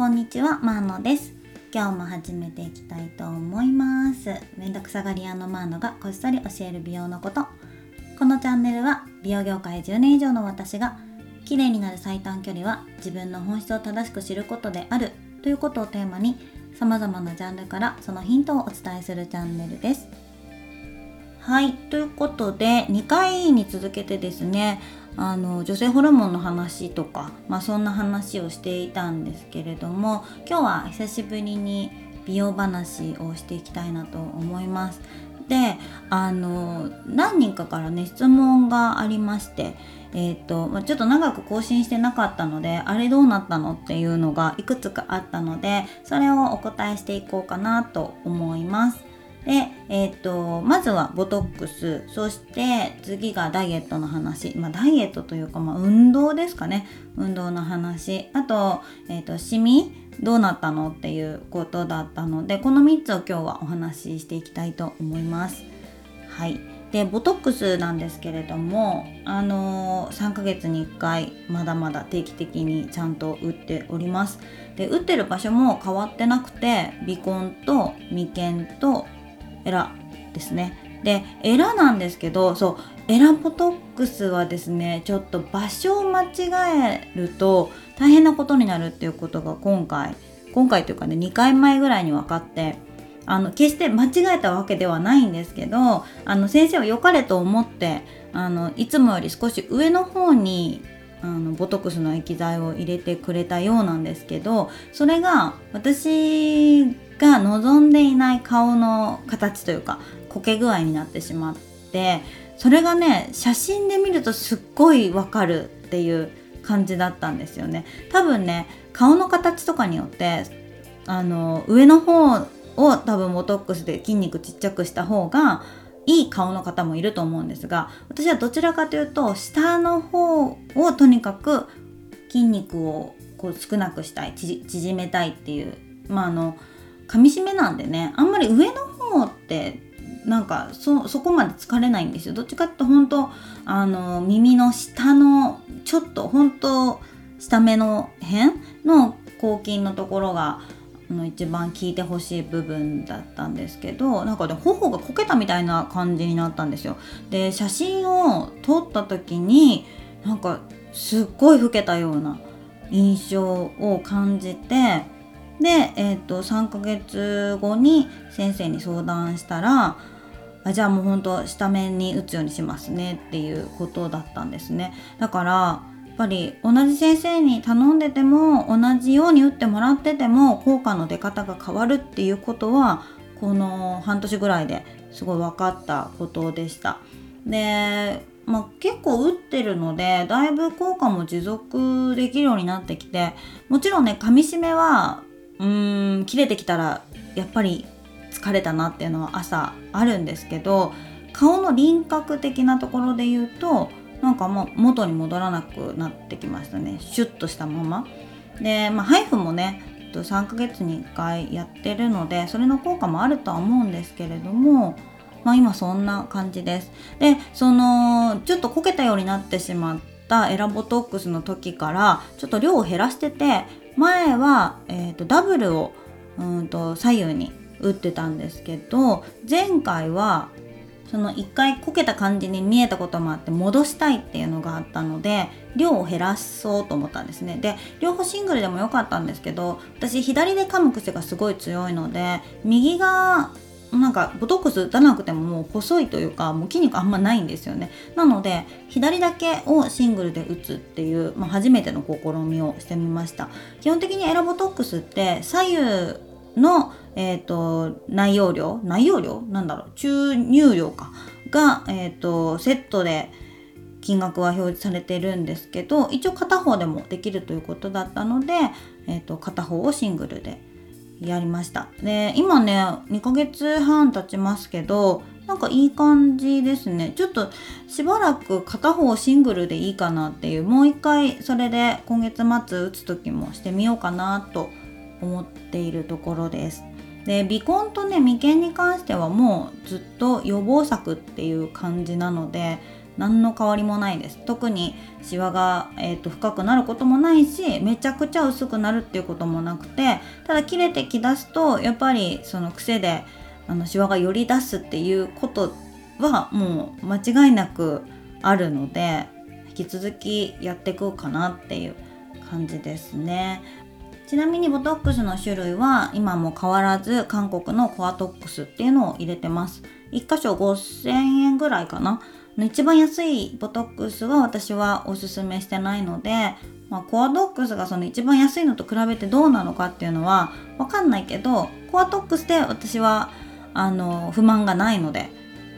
こんにちは、マーノです。今日も始めていきたいと思います。めんどくさがり屋のマーノがこっそり教える美容のこと。このチャンネルは美容業界10年以上の私が綺麗になる最短距離は自分の本質を正しく知ることであるということをテーマに様々なジャンルからそのヒントをお伝えするチャンネルです。はい、ということで2回に続けてですねあの女性ホルモンの話とか、まあ、そんな話をしていたんですけれども今日は久しぶりに美容話をしていきたいなと思います。であの何人かからね質問がありましてえーとま、ちょっと長く更新してなかったのであれどうなったのっていうのがいくつかあったのでそれをお答えしていこうかなと思います。で、えーと、まずはボトックスそして次がダイエットの話、まあ、ダイエットというか、まあ、運動ですかね。運動の話。あと,、えーと、シミどうなったのっていうことだったのでこの3つを今日はお話ししていきたいと思います。はい。でボトックスなんですけれどもあのー、3ヶ月に1回まだまだ定期的にちゃんと打っております。で打ってる場所も変わってなくて鼻根と眉間とエラですね。でエラなんですけどそうエラボトックスはですねちょっと場所を間違えると大変なことになるっていうことが今回今回というかね2回前ぐらいに分かってあの決して間違えたわけではないんですけどあの先生は良かれと思ってあのいつもより少し上の方にあのボトックスの液剤を入れてくれたようなんですけどそれが私が望んでいない顔の形というかこけ具合になってしまってそれがね写真で見るとすっごいわかるっていう感じだったんですよね。多分ね顔の形とかによってあの上の方を多分ボトックスで筋肉ちっちゃくした方がいい顔の方もいると思うんですが私はどちらかというと下の方をとにかく筋肉をこう少なくしたい縮めたいっていうまああの噛み締めなんでねあんまり上の方ってなんかそそこまで疲れないんですよ。どっちかっていうと本当あの耳の下のちょっと本当下目の辺の抗筋のところがの一番聞いてほしい部分だったんですけどなんかね頬がこけたみたいな感じになったんですよ。で写真を撮った時になんかすっごい老けたような印象を感じてで、えーと、3ヶ月後に先生に相談したらあじゃあもうほんと下面に打つようにしますねっていうことだったんですねだからやっぱり同じ先生に頼んでても同じように打ってもらってても効果の出方が変わるっていうことはこの半年ぐらいですごい分かったことでした。で、まあ、結構打ってるのでだいぶ効果も持続できるようになってきてもちろんね噛みしめはうーん切れてきたらやっぱり疲れたなっていうのは朝あるんですけど顔の輪郭的なところで言うとなんかもう元に戻らなくなってきましたね。シュッとしたまま。で、まあ、ハイフもね3ヶ月に1回やってるのでそれの効果もあるとは思うんですけれどもまあ今そんな感じです。でそのちょっとこけたようになってしまったエラボトックスの時からちょっと量を減らしてて前は、えーと、ダブルをうんと左右に打ってたんですけど前回はその一回こけた感じに見えたこともあって戻したいっていうのがあったので量を減らそうと思ったんですね。で両方シングルでも良かったんですけど私左で噛む癖がすごい強いので右がなんかボトックス打たなくてももう細いというかもう筋肉あんまないんですよね。なので左だけをシングルで打つっていう、まあ、初めての試みをしてみました。基本的にエラボトックスって左右の、えーと、内容量内容量？なんだろう？注入量か。が、えーと、セットで金額は表示されてるんですけど一応片方でもできるということだったので、えー、と片方をシングルでやりましたで今ね2ヶ月半経ちますけどなんかいい感じですねちょっとしばらく片方シングルでいいかなっていうもう一回それで今月末打つ時もしてみようかなと思っているところです。で鼻根とね眉間に関してはもうずっと予防策っていう感じなので何の変わりもないです特にシワが、えーと、深くなることもないしめちゃくちゃ薄くなるっていうこともなくてただ切れてきだすとやっぱりその癖であのシワがより出すっていうことはもう間違いなくあるので引き続きやっていこうかなっていう感じですね。ちなみにボトックスの種類は今も変わらず韓国のコアトックスっていうのを入れてます。1箇所5000円ぐらいかな。一番安いボトックスは私はおすすめしてないので、まあ、コアトックスがその一番安いのと比べてどうなのかっていうのはわかんないけどコアトックスで私はあの不満がないので、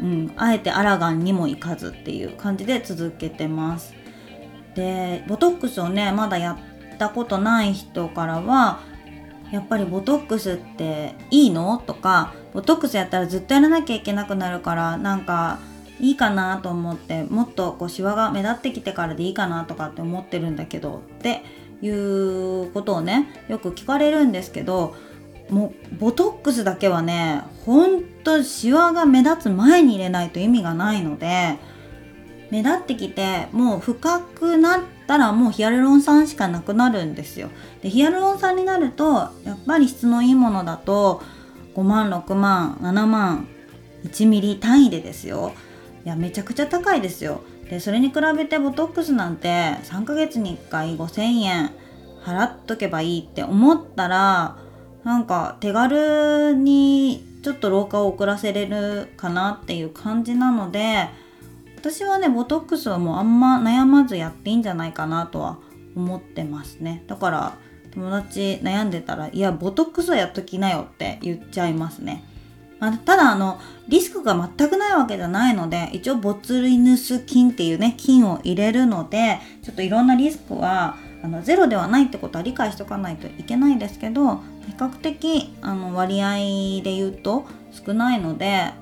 うん、あえてアラガンにも行かずっていう感じで続けてます。でボトックスをねまだやったことない人からはやっぱりボトックスっていいの？とかボトックスやったらずっとやらなきゃいけなくなるからなんかいいかなと思ってもっとこうシワが目立ってきてからでいいかなとかって思ってるんだけどっていうことをねよく聞かれるんですけどもうボトックスだけはねほんとシワが目立つ前に入れないと意味がないので目立ってきてもう深くなったらもうヒアルロン酸しかなくなるんですよ。でヒアルロン酸になるとやっぱり質のいいものだと5万6万7万1ミリ単位でですよ。いやめちゃくちゃ高いですよ。でそれに比べてボトックスなんて3ヶ月に1回5000円払っとけばいいって思ったらなんか手軽にちょっと老化を遅らせれるかなっていう感じなので私はねボトックスはもうあんま悩まずやっていいんじゃないかなとは思ってますね。だから友達悩んでたらいやボトックスはやっときなよって言っちゃいますね、まあ、ただあのリスクが全くないわけじゃないので一応ボツリヌス菌っていうね菌を入れるのでちょっといろんなリスクはあのゼロではないってことは理解しておかないといけないですけど比較的あの割合で言うと少ないので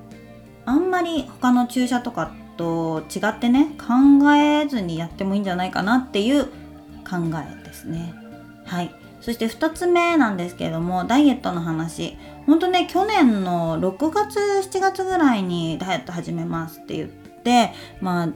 あんまり他の注射とかと違ってね考えずにやってもいいんじゃないかなっていう考えですね。はいそして2つ目なんですけれどもダイエットの話ほんとね去年の6月7月ぐらいにダイエット始めますって言ってまあ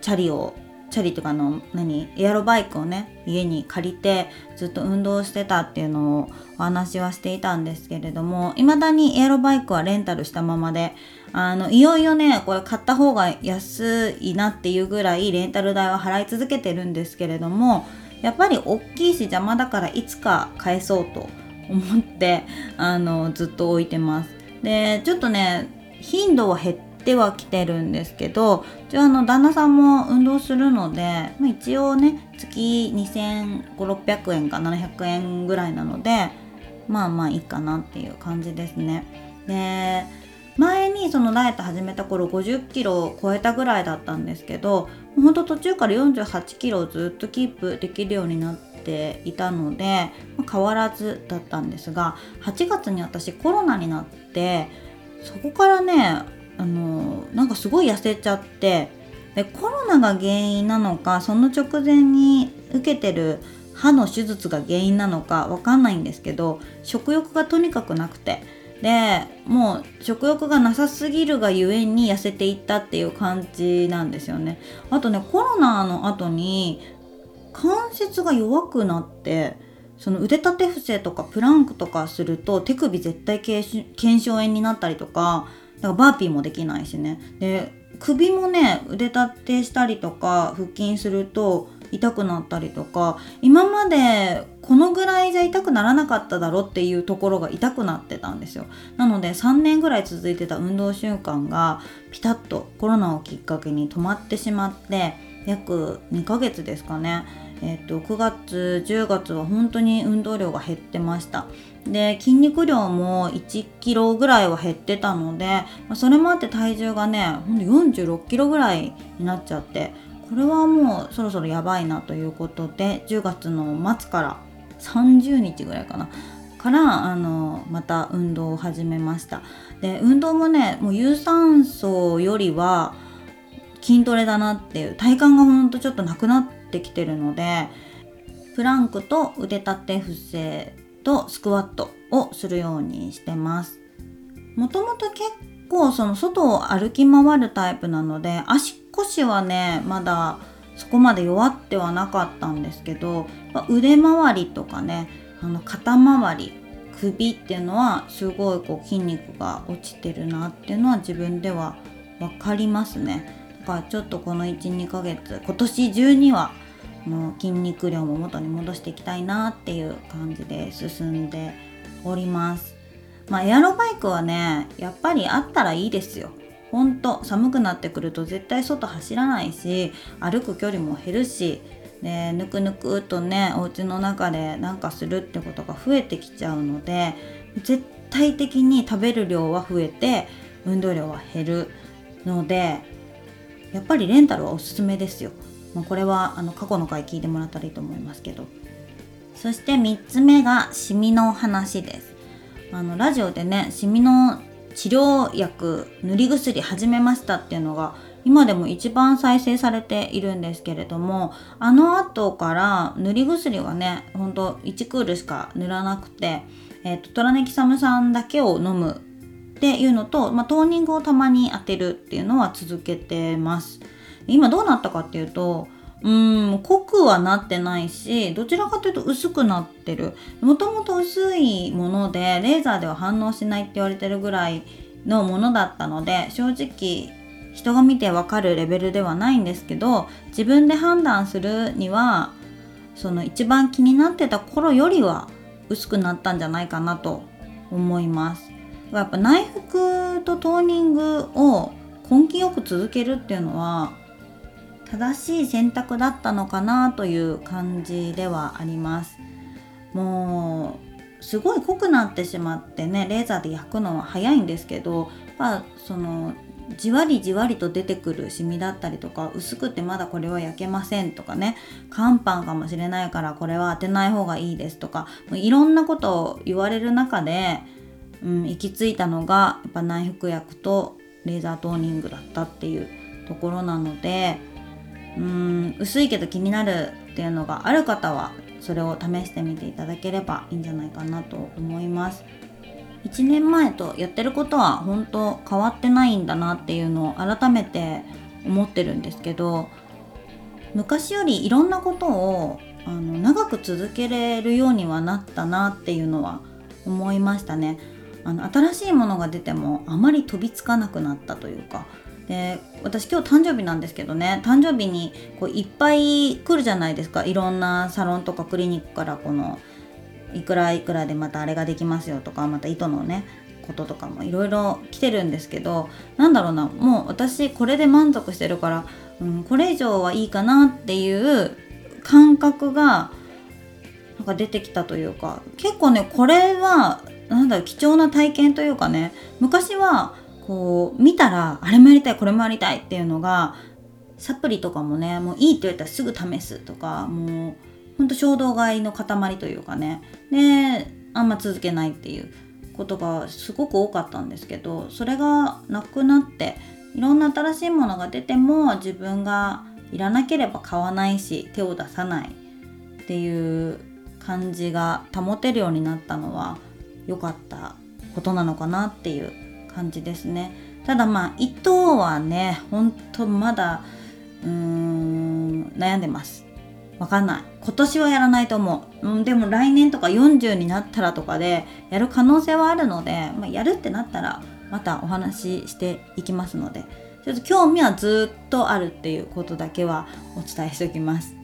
チャリをチャリとかの何エアロバイクをね家に借りてずっと運動してたっていうのをお話はしていたんですけれども未だにエアロバイクはレンタルしたままであのいよいよねこれ買った方が安いなっていうぐらいレンタル代は払い続けてるんですけれどもやっぱり大きいし邪魔だからいつか返そうと思ってあのずっと置いてます。でちょっとね頻度は減ってはきてるんですけど一応あの旦那さんも運動するので、まあ、一応ね月2500600円か700円ぐらいなのでまあまあいいかなっていう感じですね。で前にそのダイエット始めた頃50キロを超えたぐらいだったんですけどほんと途中から48キロをずっとキープできるようになってていたので、ま、変わらずだったんですが8月に私コロナになってそこからねあのなんかすごい痩せちゃってでコロナが原因なのかその直前に受けてる歯の手術が原因なのかわかんないんですけど食欲がとにかくなくて。でもう食欲がなさすぎるがゆえに痩せていったっていう感じなんですよね。あとねコロナの後に関節が弱くなってその腕立て伏せとかプランクとかすると手首絶対腱鞘炎になったりとかだからバーピーもできないしね。で首もね腕立てしたりとか腹筋すると痛くなったりとか今までこのぐらいじゃ痛くならなかっただろっていうところが痛くなってたんですよ。なので3年ぐらい続いてた運動習慣がピタッとコロナをきっかけに止まってしまって約2ヶ月ですかね。えっと9月10月は本当に運動量が減ってました。で筋肉量も1キロぐらいは減ってたのでそれもあって体重がねほんと46キロぐらいになっちゃってこれはもうそろそろやばいなということで10月の末から30日ぐらいかなからあのまた運動を始めました。で運動もねもう有酸素よりは筋トレだなっていう体幹がほんとちょっとなくなってきてるのでプランクと腕立て伏せとスクワットをするようにしてます。もともと結構その外を歩き回るタイプなので足少しはねまだそこまで弱ってはなかったんですけど腕周りとかねあの肩周り首っていうのはすごいこう筋肉が落ちてるなっていうのは自分では分かりますね。だからちょっとこの12ヶ月今年中にはの筋肉量も元に戻していきたいなっていう感じで進んでおります。まあエアロバイクはねやっぱりあったらいいですよ。ほんと寒くなってくると絶対外走らないし歩く距離も減るしでぬくぬくとねお家の中でなんかするってことが増えてきちゃうので絶対的に食べる量は増えて運動量は減るのでやっぱりレンタルはおすすめですよ。まあこれはあの過去の回聞いてもらったらいいと思いますけどそして3つ目がシミの話ですあのラジオでねシミの治療薬塗り薬始めましたっていうのが今でも一番再生されているんですけれどもあの後から塗り薬はねほんと1クールしか塗らなくて、えーと、トラネキサム酸だけを飲むっていうのと、まあ、トーニングをたまに当てるっていうのは続けてます。今どうなったかっていうとうん濃くはなってないしどちらかというと薄くなってる。もともと薄いものでレーザーでは反応しないって言われてるぐらいのものだったので正直人が見てわかるレベルではないんですけど自分で判断するにはその一番気になってた頃よりは薄くなったんじゃないかなと思います。やっぱ内服とトーニングを根気よく続けるっていうのは正しい選択だったのかなという感じではあります。もうすごい濃くなってしまってねレーザーで焼くのは早いんですけどまあそのじわりじわりと出てくるシミだったりとか薄くてまだこれは焼けませんとかね乾パンかもしれないからこれは当てない方がいいですとかいろんなことを言われる中で、うん、行き着いたのがやっぱ内服薬とレーザートーニングだったっていうところなのでうん薄いけど気になるっていうのがある方はそれを試してみていただければいいんじゃないかなと思います。1年前とやってることは本当変わってないんだなっていうのを改めて思ってるんですけど昔よりいろんなことをあの長く続けれるようにはなったなっていうのは思いましたね。あの新しいものが出てもあまり飛びつかなくなったというか。で私今日誕生日なんですけどね。誕生日にこういっぱい来るじゃないですか。いろんなサロンとかクリニックからこのいくらいくらでまたあれができますよとかまた糸のねこととかもいろいろ来てるんですけど。なんだろうな。もう私これで満足してるから、うん、これ以上はいいかなっていう感覚がなんか出てきたというか。結構ねこれはなんだろう貴重な体験というかね昔はこう見たらあれもやりたいこれもやりたいっていうのがサプリとかもねもういいって言われたらすぐ試すとかもうほんと衝動買いの塊というかね。であんま続けないっていうことがすごく多かったんですけどそれがなくなっていろんな新しいものが出ても自分がいらなければ買わないし手を出さないっていう感じが保てるようになったのは良かったことなのかなっていう感じですね。ただまあ糸はねほんとまだうーん悩んでます。わかんない。今年はやらないと思う、うん、でも来年とか40になったらとかでやる可能性はあるので、まあ、やるってなったらまたお話ししていきますので。ちょっと興味はずっとあるっていうことだけはお伝えしておきます。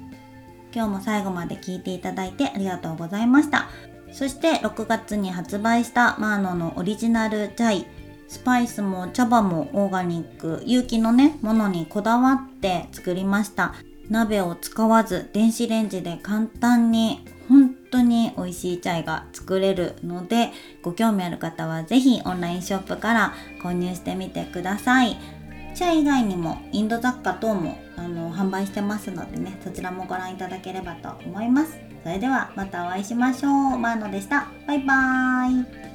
今日も最後まで聞いていただいてありがとうございました。そして6月に発売したマーノのオリジナルチャイ。スパイスも茶葉もオーガニック。有機のねものにこだわって作りました。鍋を使わず電子レンジで簡単に本当に美味しいチャイが作れるのでご興味ある方は是非オンラインショップから購入してみてください。チャイ以外にもインド雑貨等もあの販売してますのでねそちらもご覧いただければと思います。それではまたお会いしましょう。マーノでした。バイバーイ。